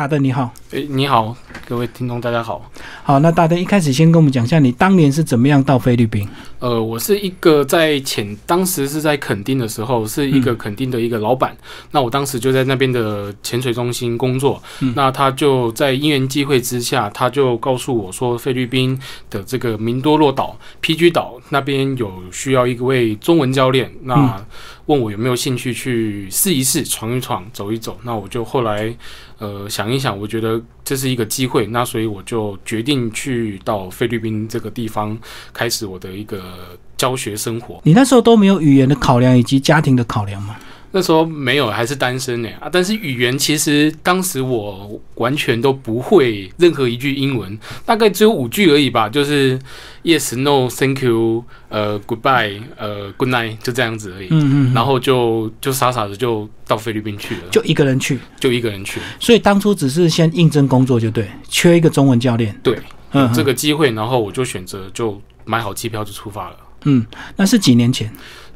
大邓你好，诶，你好，各位听众大家好。好，那大邓一开始先跟我们讲一下，你当年是怎么样到菲律宾？呃，我是一个在前，当时是在垦丁的时候，是一个垦丁的一个老板。那我当时就在那边的潜水中心工作。那他就在因缘际会之下，他就告诉我说，菲律宾的这个明多洛岛 PG 岛那边有需要一位中文教练。那问我有没有兴趣去试一试、闯一闯、走一走。那我就后来呃想一想，我觉得这是一个机会，那所以我就决定去到菲律宾这个地方开始我的一个教学生活。你那时候都没有语言的考量以及家庭的考量吗？那时候没有，还是单身呢啊！但是语言其实当时我完全都不会任何一句英文，大概只有五句而已吧，就是 yes no thank you 呃 goodbye 呃 good night 就这样子而已。嗯嗯。然后就就傻傻的就到菲律宾去了，就一个人去，就一个人去。所以当初只是先应征工作就对，缺一个中文教练。对，嗯，这个机会，然后我就选择就买好机票就出发了。嗯，那是几年前。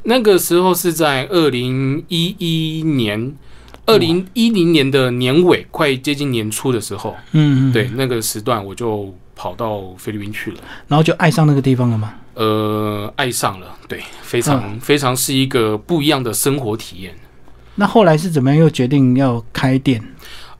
那个时候是在二零一一年，二零一零年的年尾，快接近年初的时候，嗯，对，那个时段我就跑到菲律宾去了，然后就爱上那个地方了吗？呃，爱上了，对，非常非常是一个不一样的生活体验。那后来是怎么样又决定要开店？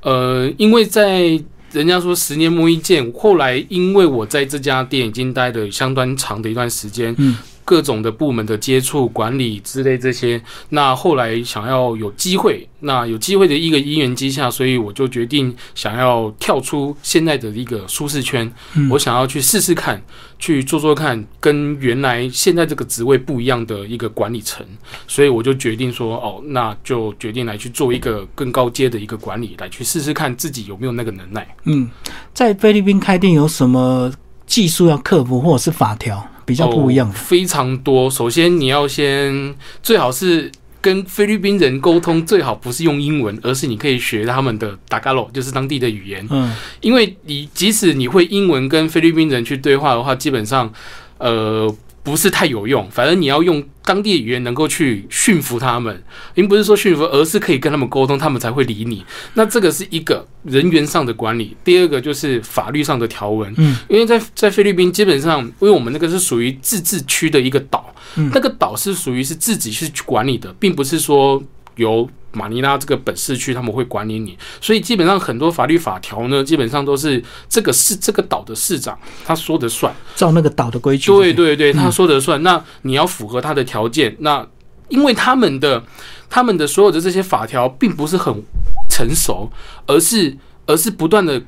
呃，因为在人家说十年磨一剑，后来因为我在这家店已经待了相当长的一段时间，嗯。各种的部门的接触、管理之类这些，那后来想要有机会，那有机会的一个因缘机下，所以我就决定想要跳出现在的一个舒适圈，我想要去试试看，去做做看，跟原来现在这个职位不一样的一个管理层，所以我就决定说，哦，那就决定来去做一个更高阶的一个管理，来去试试看自己有没有那个能耐。嗯，在菲律宾开店有什么技术要克服，或者是法条？比较不一样，非常多。首先，你要先最好是跟菲律宾人沟通，最好不是用英文，而是你可以学他们的达嘎罗，就是当地的语言。嗯，因为你即使你会英文跟菲律宾人去对话的话，基本上，呃。不是太有用，反正你要用当地语言能够去驯服他们，并不是说驯服，而是可以跟他们沟通，他们才会理你。那这个是一个人员上的管理，第二个就是法律上的条文。嗯，因为在在菲律宾，基本上因为我们那个是属于自治区的一个岛，那个岛是属于是自己去管理的，并不是说由。马尼拉这个本市区他们会管理你，所以基本上很多法律法条呢，基本上都是这个市这个岛的市长他说的算，照那个岛的规矩。对对对，他说的算。那你要符合他的条件。那因为他们的他们的所有的这些法条并不是很成熟，而是而是不断的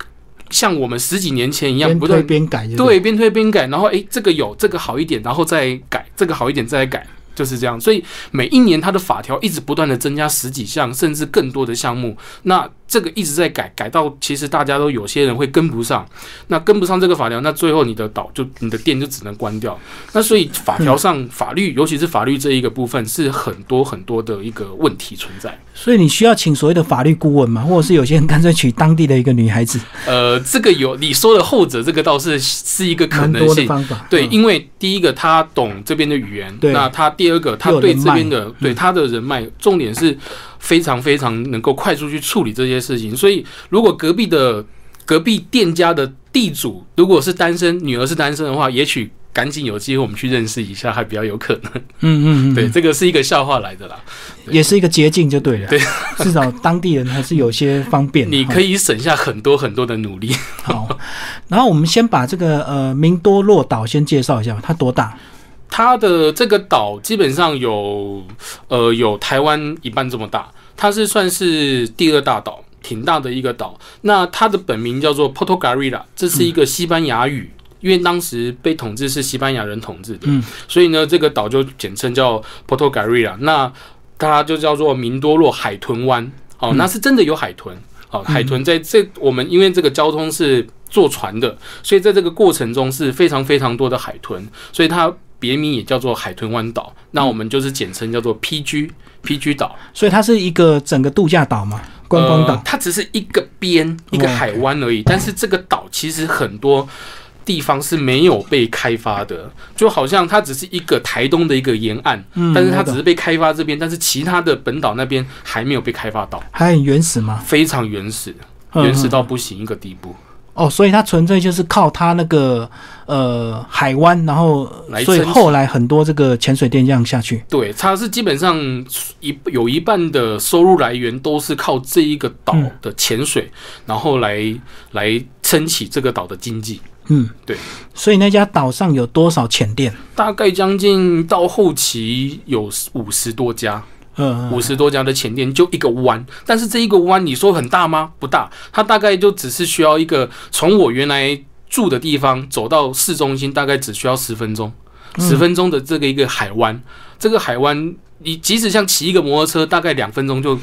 像我们十几年前一样，不断边改，对，边推边改。然后诶，这个有这个好一点，然后再改这个好一点，再改。就是这样，所以每一年它的法条一直不断的增加十几项，甚至更多的项目。那这个一直在改，改到其实大家都有些人会跟不上。那跟不上这个法条，那最后你的岛就你的店就只能关掉。那所以法条上法律，尤其是法律这一个部分，是很多很多的一个问题存在。所以你需要请所谓的法律顾问嘛，或者是有些人干脆娶当地的一个女孩子。呃，这个有你说的后者，这个倒是是一个可能性。方法对，因为第一个他懂这边的语言，那他第二个他对这边的对他的人脉，重点是非常非常能够快速去处理这些事情。所以如果隔壁的隔壁店家的地主如果是单身，女儿是单身的话，也许。赶紧有机会我们去认识一下，还比较有可能。嗯嗯，嗯对，这个是一个笑话来的啦，也是一个捷径就对了。对，至少当地人还是有些方便，你可以省下很多很多的努力。好，然后我们先把这个呃明多洛岛先介绍一下吧，它多大？它的这个岛基本上有呃有台湾一半这么大，它是算是第二大岛，挺大的一个岛。那它的本名叫做 Porto Garira，这是一个西班牙语。因为当时被统治是西班牙人统治的，所以呢，这个岛就简称叫 Porto Garira，那它就叫做明多洛海豚湾。哦，那是真的有海豚。哦，海豚在这我们因为这个交通是坐船的，所以在这个过程中是非常非常多的海豚，所以它别名也叫做海豚湾岛。那我们就是简称叫做 PG PG 岛。所以它是一个整个度假岛嘛，观光岛。它只是一个边一个海湾而已，但是这个岛其实很多。地方是没有被开发的，就好像它只是一个台东的一个沿岸，嗯但是它只是被开发这边，但是其他的本岛那边还没有被开发到，还很原始吗？非常原始，原始到不行一个地步。哦，所以它纯粹就是靠它那个呃海湾，然后所以后来很多这个潜水店这样下去。对，它是基本上一有一半的收入来源都是靠这一个岛的潜水，然后来来撑起这个岛的经济。嗯，对。所以那家岛上有多少潜店？大概将近到后期有五十多家。嗯，五十多家的前店就一个弯，但是这一个弯你说很大吗？不大，它大概就只是需要一个从我原来住的地方走到市中心，大概只需要十分钟，十分钟的这个一个海湾，这个海湾你即使像骑一个摩托车，大概两分钟就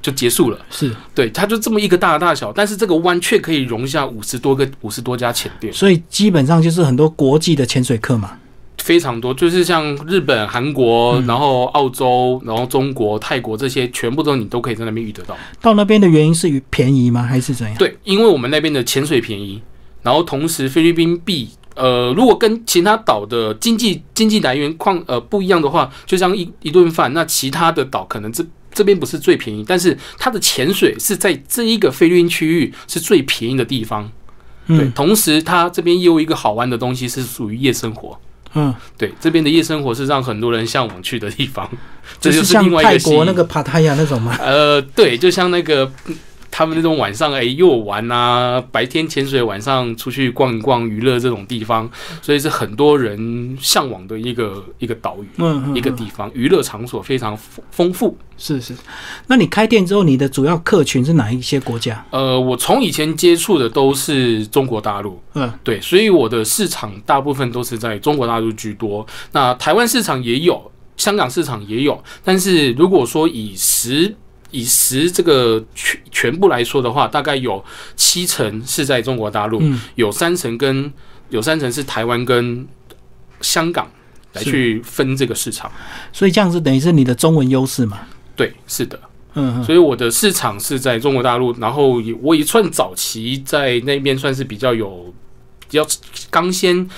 就结束了。是。对，它就这么一个大的大小，但是这个湾却可以容下五十多个、五十多家潜店，所以基本上就是很多国际的潜水客嘛。非常多，就是像日本、韩国，然后澳洲，然后中国、泰国这些，全部都你都可以在那边遇得到。到那边的原因是便宜吗？还是怎样？对，因为我们那边的潜水便宜，然后同时菲律宾币，呃，如果跟其他岛的经济经济来源矿呃不一样的话，就像一一顿饭，那其他的岛可能这这边不是最便宜，但是它的潜水是在这一个菲律宾区域是最便宜的地方。对，同时它这边又有一个好玩的东西是属于夜生活。嗯，对，这边的夜生活是让很多人向往去的地方，这就是另外一个泰国那个帕塔亚那种吗？呃，对，就像那个。他们那种晚上哎又玩啊，白天潜水，晚上出去逛一逛娱乐这种地方，所以是很多人向往的一个一个岛屿，嗯，一个地方，娱乐场所非常丰富。是是，那你开店之后，你的主要客群是哪一些国家？呃，我从以前接触的都是中国大陆，嗯，对，所以我的市场大部分都是在中国大陆居多。那台湾市场也有，香港市场也有，但是如果说以十以十这个全全部来说的话，大概有七成是在中国大陆，有三成跟有三成是台湾跟香港来去分这个市场，所以这样子等于是你的中文优势嘛？对，是的，嗯，所以我的市场是在中国大陆，然后我也算早期在那边算是比较有比较刚先。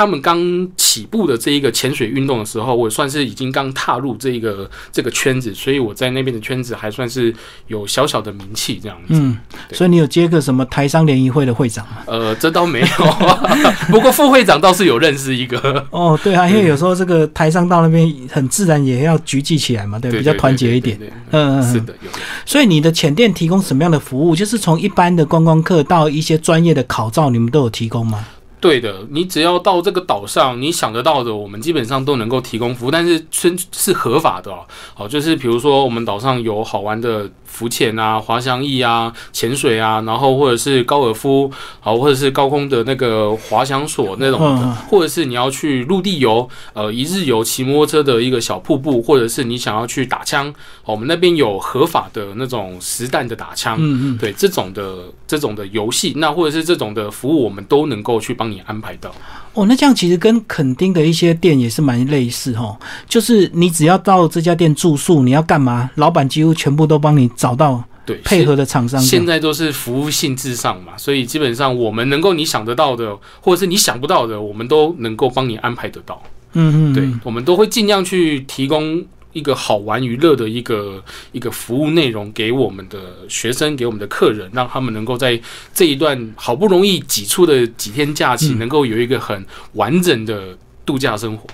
他们刚起步的这一个潜水运动的时候，我算是已经刚踏入这一个这个圈子，所以我在那边的圈子还算是有小小的名气这样子。嗯，所以你有接个什么台商联谊会的会长吗？呃，这倒没有，不过副会长倒是有认识一个。哦，对啊，因为有时候这个台商到那边很自然也要聚集起来嘛，对，比较团结一点。嗯嗯，是的，有。所以你的潜店提供什么样的服务？就是从一般的观光客到一些专业的考照，你们都有提供吗？对的，你只要到这个岛上，你想得到的，我们基本上都能够提供服务，但是是是合法的哦。好，就是比如说我们岛上有好玩的。浮潜啊，滑翔翼啊，潜水啊，然后或者是高尔夫，好，或者是高空的那个滑翔索那种的，或者是你要去陆地游，呃，一日游骑摩托车的一个小瀑布，或者是你想要去打枪，我们那边有合法的那种实弹的打枪，嗯嗯，对，这种的这种的游戏，那或者是这种的服务，我们都能够去帮你安排到。哦，那这样其实跟垦丁的一些店也是蛮类似哈，就是你只要到这家店住宿，你要干嘛，老板几乎全部都帮你找到对配合的厂商。现在都是服务性质上嘛，所以基本上我们能够你想得到的，或者是你想不到的，我们都能够帮你安排得到。嗯嗯，对，我们都会尽量去提供。一个好玩娱乐的一个一个服务内容给我们的学生，给我们的客人，让他们能够在这一段好不容易挤出的几天假期，能够有一个很完整的度假生活。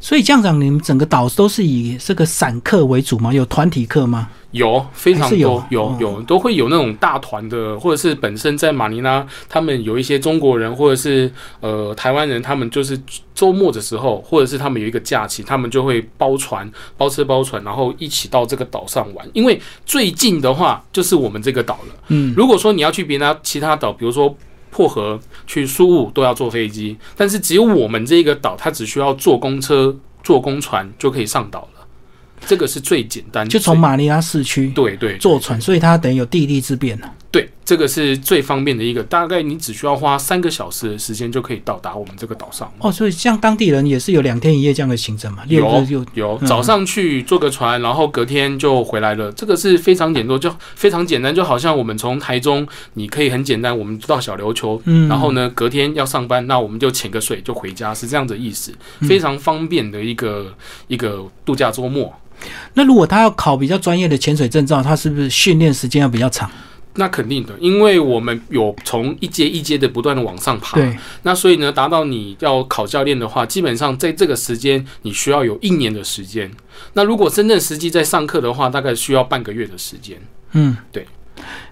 所以，样长，你们整个岛都是以这个散客为主吗？有团体客吗？有，非常多，有有都会有那种大团的，或者是本身在马尼拉，他们有一些中国人，或者是呃台湾人，他们就是周末的时候，或者是他们有一个假期，他们就会包船、包车、包船，然后一起到这个岛上玩。因为最近的话就是我们这个岛了。嗯，如果说你要去别的其他岛，比如说破河去苏武，都要坐飞机，但是只有我们这个岛，它只需要坐公车、坐公船就可以上岛了。这个是最简单，就从马尼拉市区对对坐船，所以它等于有地利之便了。对，这个是最方便的一个，大概你只需要花三个小时的时间就可以到达我们这个岛上。哦，所以像当地人也是有两天一夜这样的行程嘛？有有，早上去坐个船，然后隔天就回来了。这个是非常简单，就非常简单，就好像我们从台中，你可以很简单，我们到小琉球，然后呢隔天要上班，那我们就潜个水就回家，是这样的意思，非常方便的一个一个度假周末。那如果他要考比较专业的潜水证照，他是不是训练时间要比较长？那肯定的，因为我们有从一阶一阶的不断的往上爬。对。那所以呢，达到你要考教练的话，基本上在这个时间你需要有一年的时间。那如果真正实际在上课的话，大概需要半个月的时间。嗯，对。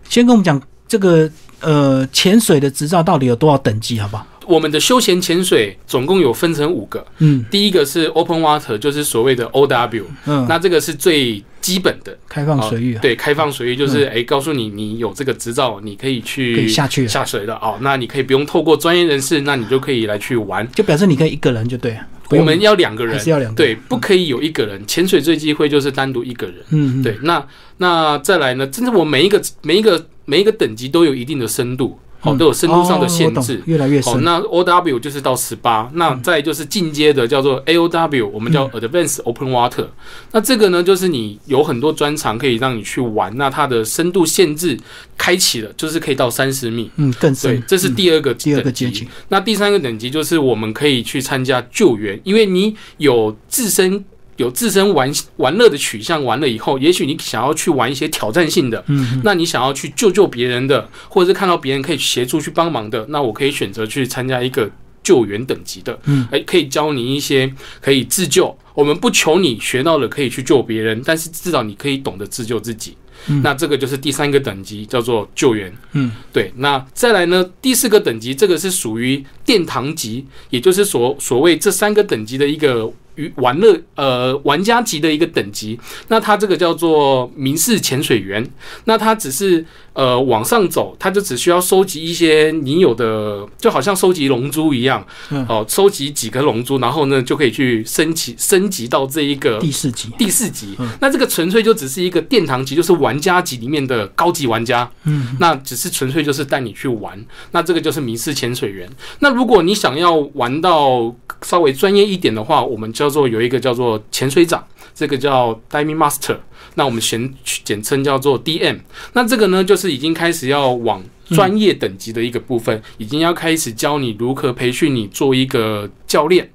先跟我们讲这个呃潜水的执照到底有多少等级，好不好？我们的休闲潜水总共有分成五个。嗯，第一个是 Open Water，就是所谓的 OW。嗯，那这个是最基本的开放水域啊。对，开放水域就是哎，告诉你你有这个执照，你可以去下去下水了哦。那你可以不用透过专业人士，那你就可以来去玩，就表示你可以一个人就对。我们要两个人，是要两对，不可以有一个人。潜水最忌讳就是单独一个人。嗯，对。那那再来呢？真的，我每一个每一个每一个等级都有一定的深度。哦，都有深度上的限制，越来越深。那 O W 就是到十八，那再就是进阶的叫做 A O W，我们叫 Advanced Open Water。那这个呢，就是你有很多专长可以让你去玩。那它的深度限制开启了，就是可以到三十米，嗯，更深。对，这是第二个第二个阶级。那第三个等级就是我们可以去参加救援，因为你有自身。有自身玩玩乐的取向，完了以后，也许你想要去玩一些挑战性的，嗯，那你想要去救救别人的，或者是看到别人可以协助去帮忙的，那我可以选择去参加一个救援等级的，嗯，诶，可以教你一些可以自救。我们不求你学到了可以去救别人，但是至少你可以懂得自救自己。那这个就是第三个等级，叫做救援。嗯，对。那再来呢？第四个等级，这个是属于殿堂级，也就是所所谓这三个等级的一个。与玩乐呃玩家级的一个等级，那它这个叫做民事潜水员，那它只是呃往上走，它就只需要收集一些你有的，就好像收集龙珠一样，哦，收集几颗龙珠，然后呢就可以去升级升级到这一个第四级，第四级，那这个纯粹就只是一个殿堂级，就是玩家级里面的高级玩家，嗯，那只是纯粹就是带你去玩，那这个就是民事潜水员。那如果你想要玩到稍微专业一点的话，我们叫做有一个叫做潜水长，这个叫 Diving Master，那我们简简称叫做 DM。那这个呢，就是已经开始要往专业等级的一个部分，已经要开始教你如何培训你做一个教练。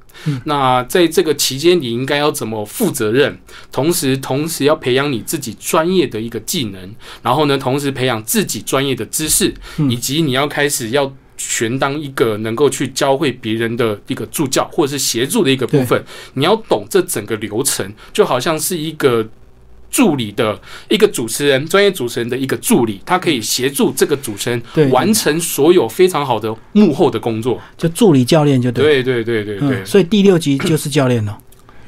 那在这个期间，你应该要怎么负责任？同时，同时要培养你自己专业的一个技能，然后呢，同时培养自己专业的知识，以及你要开始要。全当一个能够去教会别人的一个助教或者是协助的一个部分，你要懂这整个流程，就好像是一个助理的一个主持人，专业主持人的一个助理，他可以协助这个主持人完成所有非常好的幕后的工作，就助理教练就对，对对对对对。所以第六集就是教练了。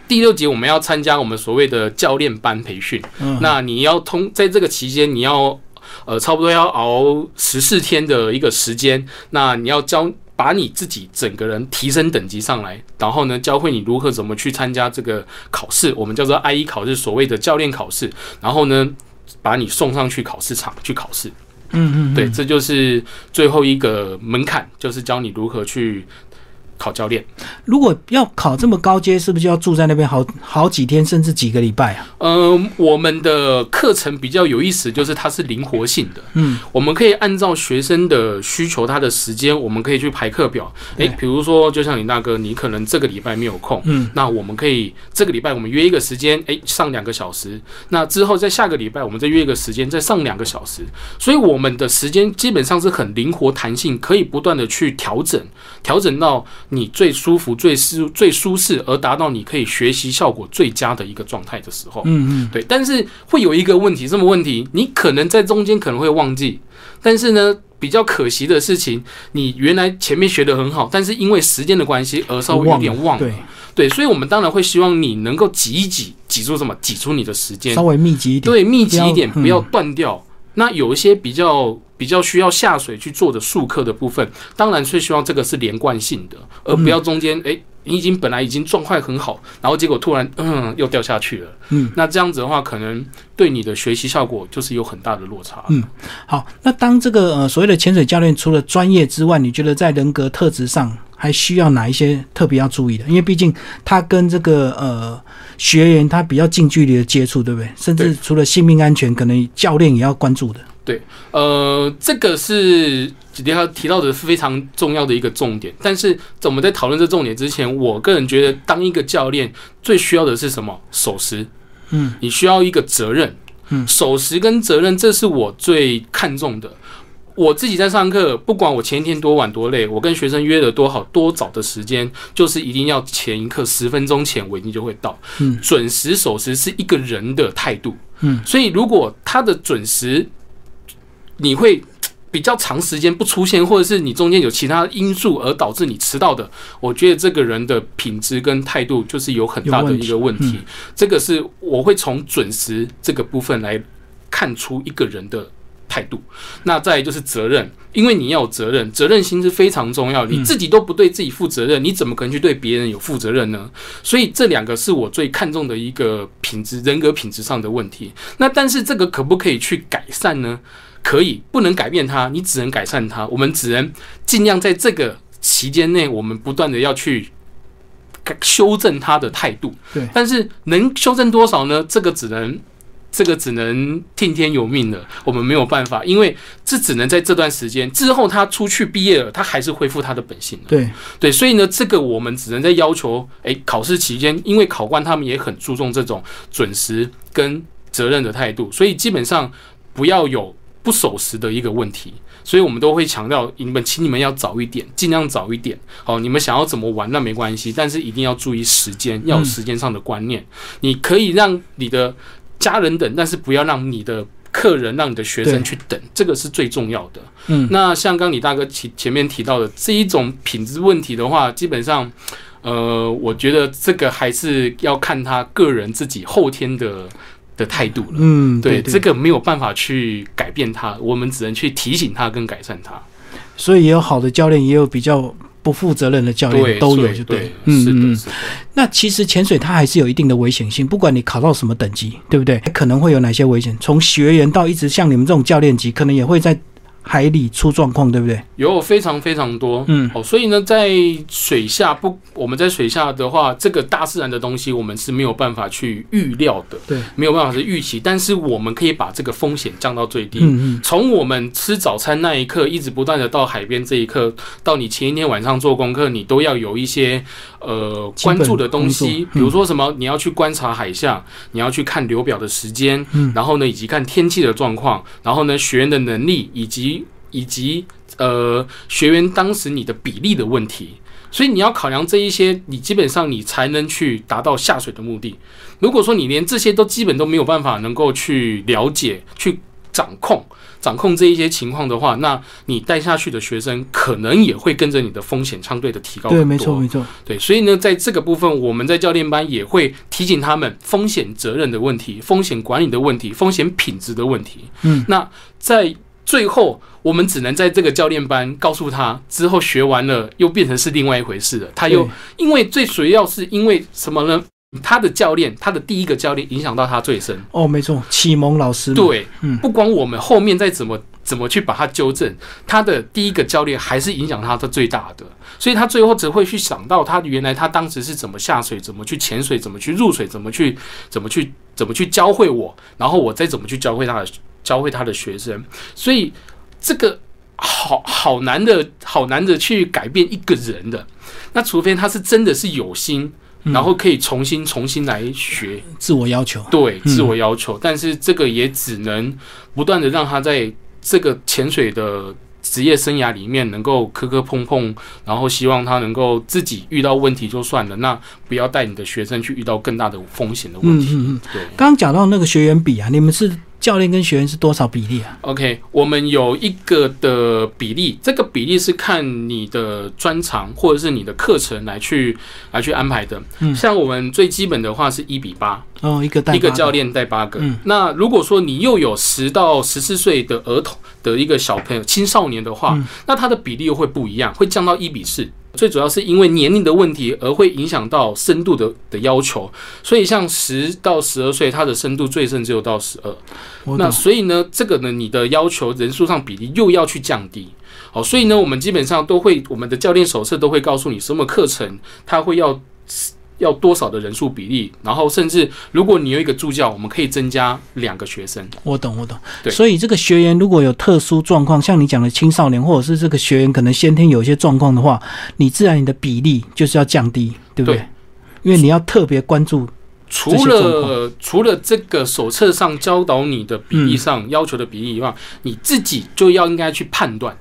第六集我们要参加我们所谓的教练班培训，那你要通在这个期间你要。呃，差不多要熬十四天的一个时间，那你要教把你自己整个人提升等级上来，然后呢，教会你如何怎么去参加这个考试，我们叫做 I E 考试，所谓的教练考试，然后呢，把你送上去考试场去考试。嗯嗯，对，这就是最后一个门槛，就是教你如何去。考教练，如果要考这么高阶，是不是就要住在那边好好几天，甚至几个礼拜啊？嗯，我们的课程比较有意思，就是它是灵活性的。嗯，我们可以按照学生的需求，他的时间，我们可以去排课表。诶，比如说，就像你大哥，你可能这个礼拜没有空，嗯，那我们可以这个礼拜我们约一个时间，诶，上两个小时。那之后在下个礼拜我们再约一个时间，再上两个小时。所以我们的时间基本上是很灵活、弹性，可以不断的去调整，调整到。你最舒服、最舒、最舒适，而达到你可以学习效果最佳的一个状态的时候，嗯嗯，对。但是会有一个问题，什么问题？你可能在中间可能会忘记，但是呢，比较可惜的事情，你原来前面学的很好，但是因为时间的关系而稍微有点忘了。对对，所以我们当然会希望你能够挤一挤，挤出什么？挤出你的时间，稍微密集一点，对，密集一点，不要断掉。那有一些比较比较需要下水去做的术课的部分，当然最希望这个是连贯性的，而不要中间哎，你已经本来已经状态很好，然后结果突然嗯又掉下去了，嗯，那这样子的话，可能对你的学习效果就是有很大的落差。嗯，好，那当这个呃所谓的潜水教练除了专业之外，你觉得在人格特质上还需要哪一些特别要注意的？因为毕竟他跟这个呃。学员他比较近距离的接触，对不对？甚至除了性命安全，可能教练也要关注的。对，呃，这个是今天提到的非常重要的一个重点。但是，在我们在讨论这重点之前，我个人觉得，当一个教练最需要的是什么？守时。嗯，你需要一个责任。嗯，守时跟责任，这是我最看重的。我自己在上课，不管我前一天多晚多累，我跟学生约了多好多早的时间，就是一定要前一刻十分钟前我一定就会到。嗯，准时守时是一个人的态度。嗯，所以如果他的准时，你会比较长时间不出现，或者是你中间有其他因素而导致你迟到的，我觉得这个人的品质跟态度就是有很大的一个问题。这个是我会从准时这个部分来看出一个人的。态度，那再就是责任，因为你要有责任，责任心是非常重要。你自己都不对自己负责任，你怎么可能去对别人有负责任呢？所以这两个是我最看重的一个品质，人格品质上的问题。那但是这个可不可以去改善呢？可以，不能改变它，你只能改善它。我们只能尽量在这个期间内，我们不断的要去修正他的态度。对，但是能修正多少呢？这个只能。这个只能听天由命了，我们没有办法，因为这只能在这段时间之后，他出去毕业了，他还是恢复他的本性对对，所以呢，这个我们只能在要求，诶，考试期间，因为考官他们也很注重这种准时跟责任的态度，所以基本上不要有不守时的一个问题。所以我们都会强调，你们请你们要早一点，尽量早一点。好，你们想要怎么玩那没关系，但是一定要注意时间，要有时间上的观念。你可以让你的。家人等，但是不要让你的客人、让你的学生去等，这个是最重要的。嗯，那像刚李大哥前前面提到的这一种品质问题的话，基本上，呃，我觉得这个还是要看他个人自己后天的的态度了。嗯，对，这个没有办法去改变他，我们只能去提醒他跟改善他。所以也有好的教练，也有比较。不负责任的教练都有，就对，嗯嗯。那其实潜水它还是有一定的危险性，不管你考到什么等级，对不对？可能会有哪些危险？从学员到一直像你们这种教练级，可能也会在。海里出状况，对不对？有非常非常多，嗯，哦，所以呢，在水下不，我们在水下的话，这个大自然的东西，我们是没有办法去预料的，对，没有办法是预期，但是我们可以把这个风险降到最低。嗯嗯，从我们吃早餐那一刻，一直不断的到海边这一刻，到你前一天晚上做功课，你都要有一些呃关注的东西，比如说什么，你要去观察海象，你要去看流表的时间，嗯，然后呢，以及看天气的状况，然后呢，学员的能力以及以及呃学员当时你的比例的问题，所以你要考量这一些，你基本上你才能去达到下水的目的。如果说你连这些都基本都没有办法能够去了解、去掌控、掌控这一些情况的话，那你带下去的学生可能也会跟着你的风险相对的提高。对，没错，没错。对，所以呢，在这个部分，我们在教练班也会提醒他们风险责任的问题、风险管理的问题、风险品质的问题。嗯，那在。最后，我们只能在这个教练班告诉他，之后学完了又变成是另外一回事了。他又因为最主要是因为什么呢？他的教练，他的第一个教练影响到他最深。哦，没错，启蒙老师。对，嗯，不管我们后面再怎么怎么去把他纠正，他的第一个教练还是影响他的最大的。所以他最后只会去想到他原来他当时是怎么下水，怎么去潜水，怎么去入水，怎么去怎么去怎么去教会我，然后我再怎么去教会他的。教会他的学生，所以这个好好难的，好难的去改变一个人的。那除非他是真的是有心，然后可以重新重新来学，自我要求，对，自我要求。但是这个也只能不断的让他在这个潜水的。职业生涯里面能够磕磕碰碰，然后希望他能够自己遇到问题就算了，那不要带你的学生去遇到更大的风险的问题。嗯嗯嗯。对，刚刚讲到那个学员比啊，你们是教练跟学员是多少比例啊？OK，我们有一个的比例，这个比例是看你的专长或者是你的课程来去来去安排的。嗯，像我们最基本的话是一比八。哦，一个带一个教练带八个。嗯，那如果说你又有十到十四岁的儿童的一个小朋友、青少年的话，那他的比例又会不一样，会降到一比四。最主要是因为年龄的问题而会影响到深度的的要求，所以像十到十二岁，它的深度最深只有到十二。那所以呢，这个呢，你的要求人数上比例又要去降低。好，所以呢，我们基本上都会，我们的教练手册都会告诉你什么课程，他会要。要多少的人数比例，然后甚至如果你有一个助教，我们可以增加两个学生。我懂，我懂。对，所以这个学员如果有特殊状况，像你讲的青少年，或者是这个学员可能先天有一些状况的话，你自然你的比例就是要降低，对不对？因为你要特别关注除了除了这个手册上教导你的比例上要求的比例以外，你自己就要应该去判断，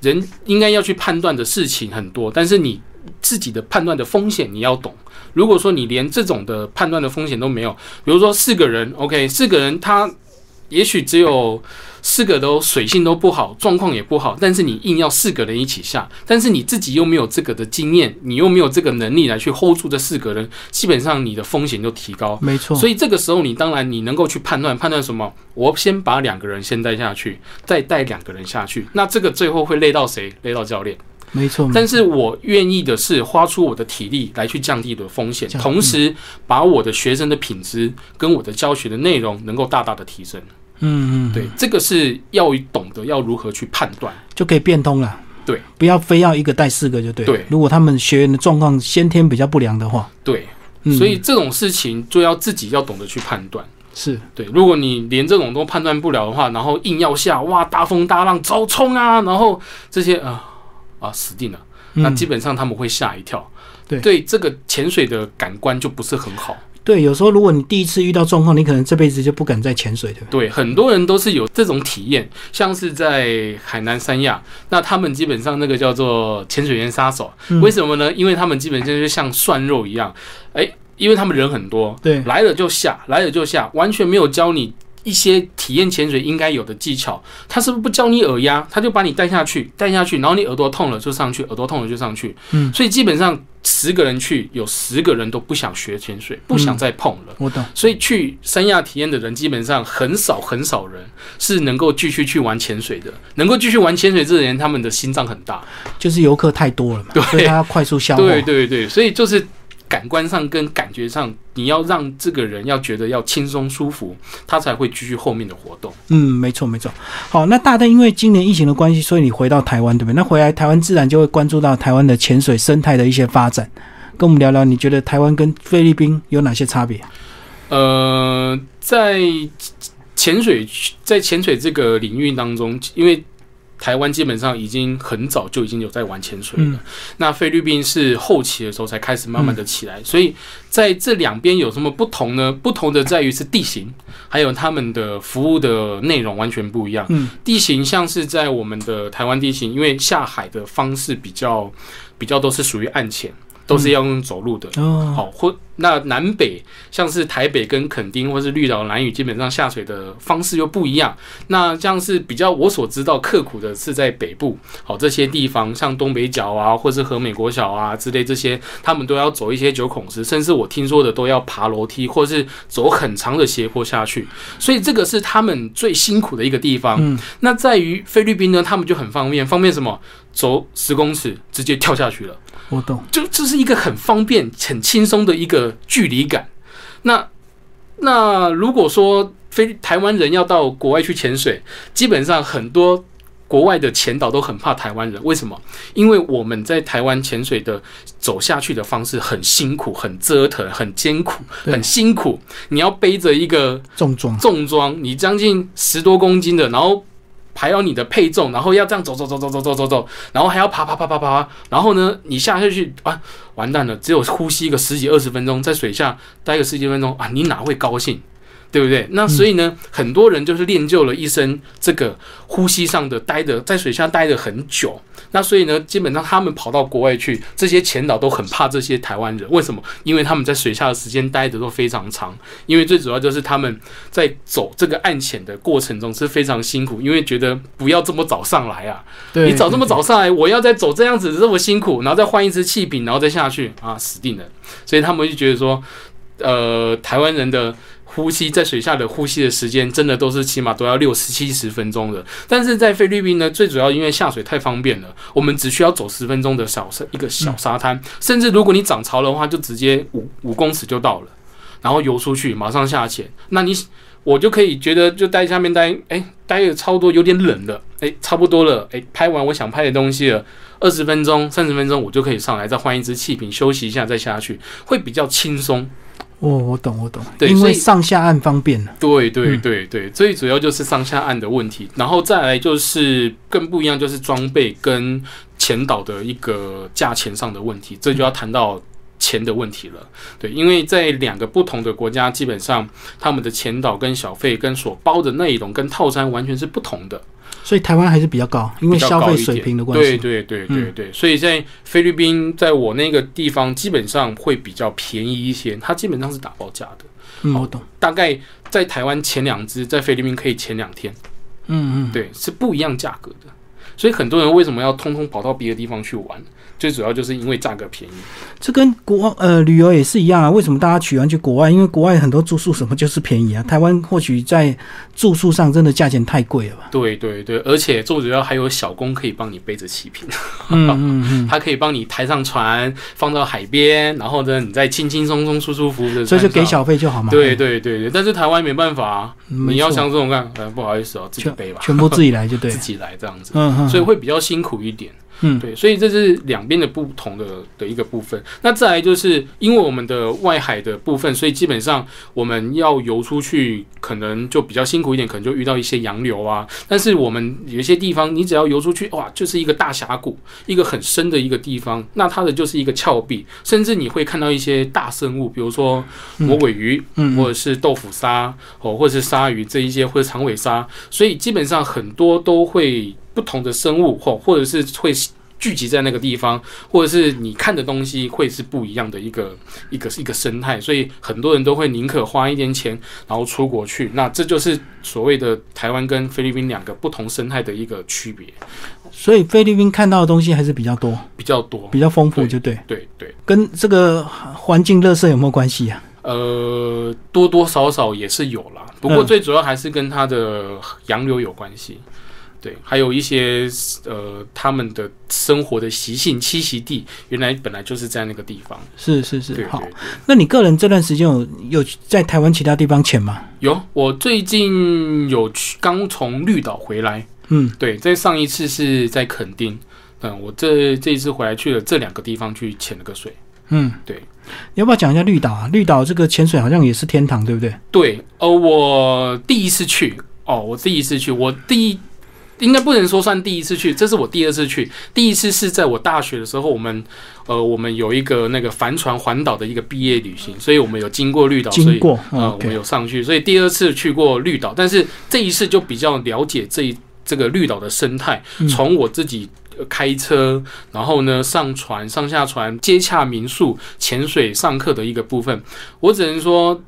人应该要去判断的事情很多，但是你自己的判断的风险你要懂。如果说你连这种的判断的风险都没有，比如说四个人，OK，四个人他也许只有。四个都水性都不好，状况也不好，但是你硬要四个人一起下，但是你自己又没有这个的经验，你又没有这个能力来去 hold 住这四个人，基本上你的风险就提高。没错，所以这个时候你当然你能够去判断判断什么？我先把两个人先带下去，再带两个人下去，那这个最后会累到谁？累到教练。没错，但是我愿意的是花出我的体力来去降低的风险，同时把我的学生的品质跟我的教学的内容能够大大的提升。嗯嗯，对，这个是要懂得要如何去判断，就可以变通了。对，不要非要一个带四个就对。对，如果他们学员的状况先天比较不良的话，对，所以这种事情就要自己要懂得去判断。是。对，如果你连这种都判断不了的话，然后硬要下，哇，大风大浪，招冲啊，然后这些啊啊死定了，那基本上他们会吓一跳。对，对，这个潜水的感官就不是很好。对，有时候如果你第一次遇到状况，你可能这辈子就不敢再潜水的。对，很多人都是有这种体验，像是在海南三亚，那他们基本上那个叫做潜水员杀手，为什么呢？因为他们基本上就像涮肉一样，哎，因为他们人很多，对，来了就下，来了就下，完全没有教你。一些体验潜水应该有的技巧，他是不是不教你耳压，他就把你带下去，带下去，然后你耳朵痛了就上去，耳朵痛了就上去。嗯，所以基本上十个人去，有十个人都不想学潜水，不想再碰了。我懂。所以去三亚体验的人基本上很少很少人是能够继续去玩潜水的，能够继续玩潜水这些人，他们的心脏很大，就是游客太多了嘛，所以他要快速消化。对对对，所以就是。感官上跟感觉上，你要让这个人要觉得要轻松舒服，他才会继续后面的活动。嗯，没错没错。好，那大邓因为今年疫情的关系，所以你回到台湾对不对？那回来台湾自然就会关注到台湾的潜水生态的一些发展。跟我们聊聊，你觉得台湾跟菲律宾有哪些差别？呃，在潜水在潜水这个领域当中，因为台湾基本上已经很早就已经有在玩潜水了，那菲律宾是后期的时候才开始慢慢的起来，所以在这两边有什么不同呢？不同的在于是地形，还有他们的服务的内容完全不一样。嗯，地形像是在我们的台湾地形，因为下海的方式比较比较都是属于岸潜。都是要用走路的，好或那南北像是台北跟垦丁或是绿岛、蓝屿，基本上下水的方式又不一样。那像是比较我所知道刻苦的是在北部，好这些地方像东北角啊，或是和美国小啊之类这些，他们都要走一些九孔石，甚至我听说的都要爬楼梯，或是走很长的斜坡下去。所以这个是他们最辛苦的一个地方。那在于菲律宾呢，他们就很方便，方便什么？走十公尺直接跳下去了。我懂，就这是一个很方便、很轻松的一个距离感。那那如果说非台湾人要到国外去潜水，基本上很多国外的潜导都很怕台湾人。为什么？因为我们在台湾潜水的走下去的方式很辛苦、很折腾、很艰苦、很辛苦。你要背着一个重装重装，你将近十多公斤的，然后。还要你的配重，然后要这样走走走走走走走走，然后还要爬爬爬爬爬，然后呢，你下下去啊，完蛋了，只有呼吸个十几二十分钟，在水下待个十几分钟啊，你哪会高兴？对不对？那所以呢，很多人就是练就了一身这个呼吸上的待的，在水下待的很久。那所以呢，基本上他们跑到国外去，这些前导都很怕这些台湾人。为什么？因为他们在水下的时间待的都非常长。因为最主要就是他们在走这个暗潜的过程中是非常辛苦，因为觉得不要这么早上来啊，你早这么早上来，我要再走这样子这么辛苦，然后再换一支气瓶，然后再下去啊，死定了。所以他们就觉得说，呃，台湾人的。呼吸在水下的呼吸的时间，真的都是起码都要六十七十分钟的。但是在菲律宾呢，最主要因为下水太方便了，我们只需要走十分钟的小沙一个小沙滩，甚至如果你涨潮的话，就直接五五公尺就到了，然后游出去，马上下潜。那你我就可以觉得就待下面待，哎，待了超多，有点冷了，哎，差不多了，哎，拍完我想拍的东西了，二十分钟、三十分钟我就可以上来，再换一支气瓶休息一下再下去，会比较轻松。哦，我懂，我懂，因为上下岸方便。了。对对对对，最主要就是上下岸的问题，然后再来就是更不一样，就是装备跟前导的一个价钱上的问题，这就要谈到钱的问题了。对，因为在两个不同的国家，基本上他们的前导跟小费跟所包的内容跟套餐完全是不同的。所以台湾还是比较高，因为消费水平的关系。对对对对对，所以在菲律宾，在我那个地方，基本上会比较便宜一些，它基本上是打包价的。嗯，我懂。大概在台湾前两只，在菲律宾可以前两天。嗯嗯，对，是不一样价格的。所以很多人为什么要通通跑到别的地方去玩？最主要就是因为价格便宜，这跟国呃旅游也是一样啊。为什么大家喜欢去国外？因为国外很多住宿什么就是便宜啊。台湾或许在住宿上真的价钱太贵了吧？对对对，而且最主要还有小工可以帮你背着气瓶，嗯嗯嗯，他可以帮你抬上船，放到海边，然后呢，你再轻轻松松、舒舒服服的，所以就给小费就好嘛。对对对对，但是台湾没办法，你要像这种干，呃，不好意思哦，自己背吧，全部自己来就对，自己来这样子，嗯嗯，所以会比较辛苦一点。嗯，对，所以这是两边的不同的的一个部分。那再来就是因为我们的外海的部分，所以基本上我们要游出去，可能就比较辛苦一点，可能就遇到一些洋流啊。但是我们有一些地方，你只要游出去，哇，就是一个大峡谷，一个很深的一个地方，那它的就是一个峭壁，甚至你会看到一些大生物，比如说魔尾鱼，嗯，或者是豆腐鲨，哦，或者是鲨鱼这一些，或者长尾鲨，所以基本上很多都会。不同的生物或或者是会聚集在那个地方，或者是你看的东西会是不一样的一个一个一个生态，所以很多人都会宁可花一点钱，然后出国去。那这就是所谓的台湾跟菲律宾两个不同生态的一个区别。所以菲律宾看到的东西还是比较多，比较多，比较丰富，就对，对对。跟这个环境垃圾有没有关系啊？呃，多多少少也是有啦，不过最主要还是跟它的洋流有关系。对，还有一些呃，他们的生活的习性、栖息地，原来本来就是在那个地方。是是是，好。那你个人这段时间有有在台湾其他地方潜吗？有，我最近有去，刚从绿岛回来。嗯，对，在上一次是在垦丁。嗯，我这这一次回来去了这两个地方去潜了个水。嗯，对。你要不要讲一下绿岛啊？绿岛这个潜水好像也是天堂，对不对？对，呃，我第一次去，哦，我第一次去，我第一。应该不能说算第一次去，这是我第二次去。第一次是在我大学的时候，我们呃，我们有一个那个帆船环岛的一个毕业旅行，所以我们有经过绿岛，经过呃，我们有上去，所以第二次去过绿岛，但是这一次就比较了解这一这个绿岛的生态。从我自己开车，然后呢上船、上下船、接洽民宿、潜水、上课的一个部分，我只能说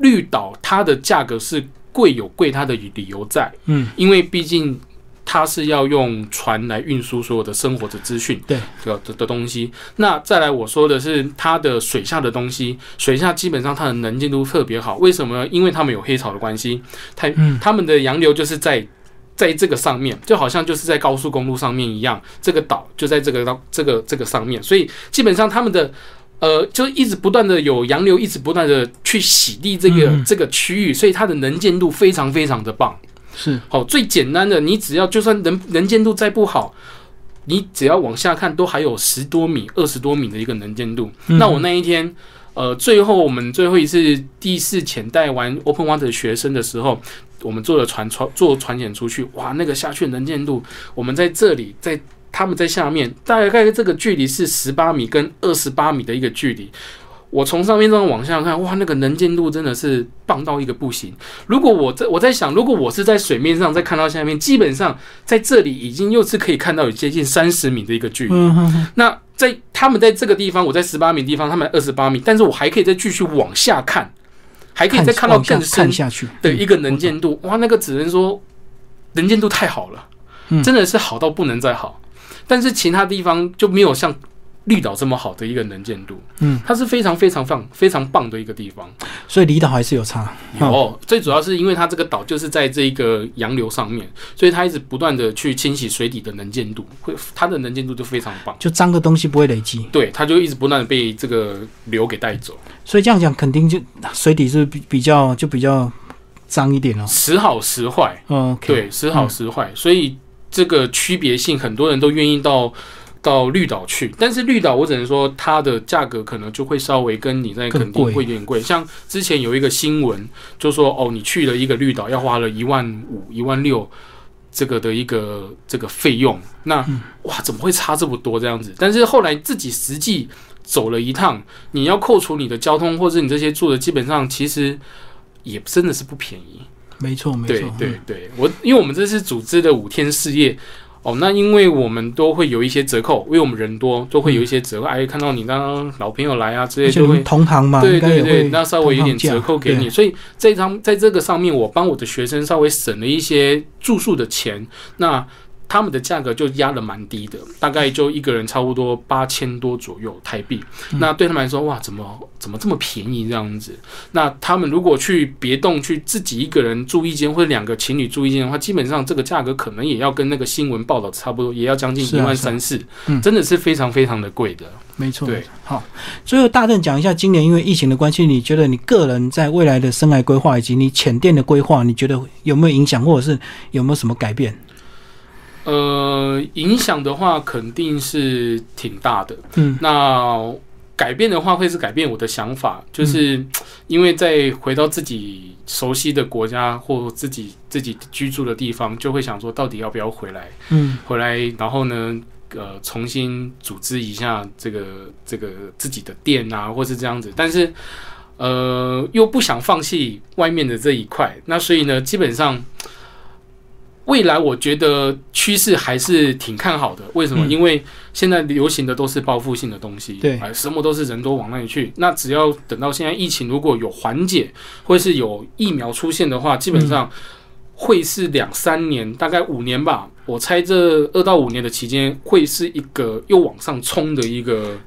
绿岛它的价格是贵有贵它的理由在，嗯，因为毕竟。它是要用船来运输所有的生活的资讯，对的的东西。那再来我说的是它的水下的东西，水下基本上它的能见度特别好。为什么？因为它们有黑潮的关系，它他们的洋流就是在在这个上面，就好像就是在高速公路上面一样，这个岛就在这个到这个这个上面，所以基本上他们的呃就一直不断的有洋流，一直不断的去洗涤这个这个区域，所以它的能见度非常非常的棒。是好，最简单的，你只要就算能能见度再不好，你只要往下看，都还有十多米、二十多米的一个能见度。那我那一天，呃，最后我们最后一次第四潜带完 Open Water 学生的时候，我们坐了船船坐船潜出去，哇，那个下去能见度，我们在这里，在他们在下面，大概这个距离是十八米跟二十八米的一个距离。我从上面这样往下看，哇，那个能见度真的是棒到一个不行。如果我在我在想，如果我是在水面上再看到下面，基本上在这里已经又是可以看到有接近三十米的一个距离。那在他们在这个地方，我在十八米地方，他们二十八米，但是我还可以再继续往下看，还可以再看到更深的一个能见度。哇，那个只能说能见度太好了，真的是好到不能再好。但是其他地方就没有像。绿岛这么好的一个能见度，嗯，它是非常非常棒、非常棒的一个地方，所以离岛还是有差。有，最主要是因为它这个岛就是在这个洋流上面，所以它一直不断的去清洗水底的能见度，会它的能见度就非常棒，就脏的东西不会累积。对，它就一直不断的被这个流给带走。所以这样讲，肯定就水底是比比较就比较脏一点哦。时好时坏，嗯，对，时好时坏，所以这个区别性，很多人都愿意到。到绿岛去，但是绿岛我只能说它的价格可能就会稍微跟你在肯定会有点贵。像之前有一个新闻就说，哦，你去了一个绿岛要花了一万五、一万六，这个的一个这个费用。那哇，怎么会差这么多这样子？但是后来自己实际走了一趟，你要扣除你的交通或者你这些住的，基本上其实也真的是不便宜。没错，没错，对对对，我因为我们这是组织的五天事业。哦，那因为我们都会有一些折扣，因为我们人多，都会有一些折扣。哎，看到你刚老朋友来啊之类，就会同行嘛，对对对，那稍微有点折扣给你。所以这张在这个上面，我帮我的学生稍微省了一些住宿的钱。那他们的价格就压的蛮低的，大概就一个人差不多八千多左右台币。那对他们来说，哇，怎么怎么这么便宜这样子？那他们如果去别栋去自己一个人住一间，或者两个情侣住一间的话，基本上这个价格可能也要跟那个新闻报道差不多，也要将近一万三四，真的是非常非常的贵的。没错，对，好。最后大正讲一下，今年因为疫情的关系，你觉得你个人在未来的生涯规划以及你浅店的规划，你觉得有没有影响，或者是有没有什么改变？呃，影响的话肯定是挺大的。嗯，那改变的话会是改变我的想法，就是因为在回到自己熟悉的国家或自己自己居住的地方，就会想说到底要不要回来？嗯，回来然后呢，呃，重新组织一下这个这个自己的店啊，或是这样子。但是呃，又不想放弃外面的这一块，那所以呢，基本上。未来我觉得趋势还是挺看好的。为什么？因为现在流行的都是报复性的东西，对，什么都是人多往那里去。那只要等到现在疫情如果有缓解，或是有疫苗出现的话，基本上会是两三年，大概五年吧。我猜这二到五年的期间会是一个又往上冲的一个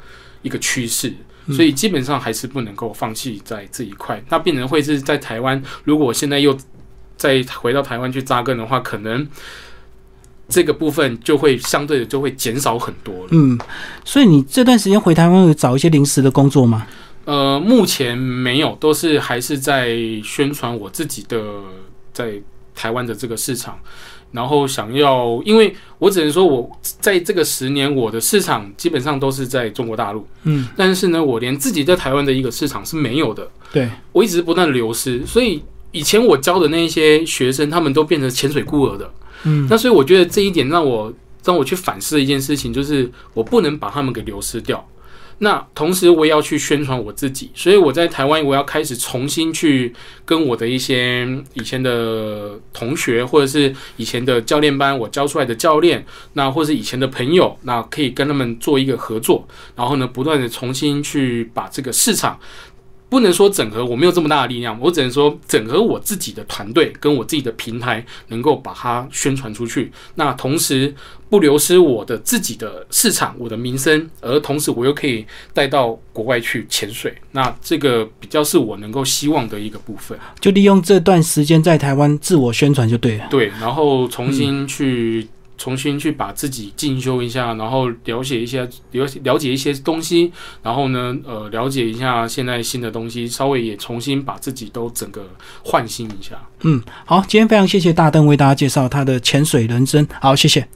一个趋势，所以基本上还是不能够放弃在这一块。那病人会是在台湾，如果现在又。再回到台湾去扎根的话，可能这个部分就会相对的就会减少很多了。嗯，所以你这段时间回台湾有找一些临时的工作吗？呃，目前没有，都是还是在宣传我自己的在台湾的这个市场，然后想要，因为我只能说我在这个十年，我的市场基本上都是在中国大陆。嗯，但是呢，我连自己在台湾的一个市场是没有的。对，我一直不断流失，所以。以前我教的那些学生，他们都变成潜水孤儿的，嗯，那所以我觉得这一点让我让我去反思一件事情，就是我不能把他们给流失掉。那同时我也要去宣传我自己，所以我在台湾我要开始重新去跟我的一些以前的同学，或者是以前的教练班我教出来的教练，那或是以前的朋友，那可以跟他们做一个合作，然后呢，不断的重新去把这个市场。不能说整合，我没有这么大的力量，我只能说整合我自己的团队跟我自己的平台，能够把它宣传出去。那同时不流失我的自己的市场，我的名声，而同时我又可以带到国外去潜水。那这个比较是我能够希望的一个部分。就利用这段时间在台湾自我宣传就对了。对，然后重新去。重新去把自己进修一下，然后了解一些了了解一些东西，然后呢，呃，了解一下现在新的东西，稍微也重新把自己都整个换新一下。嗯，好，今天非常谢谢大邓为大家介绍他的潜水人生，好，谢谢。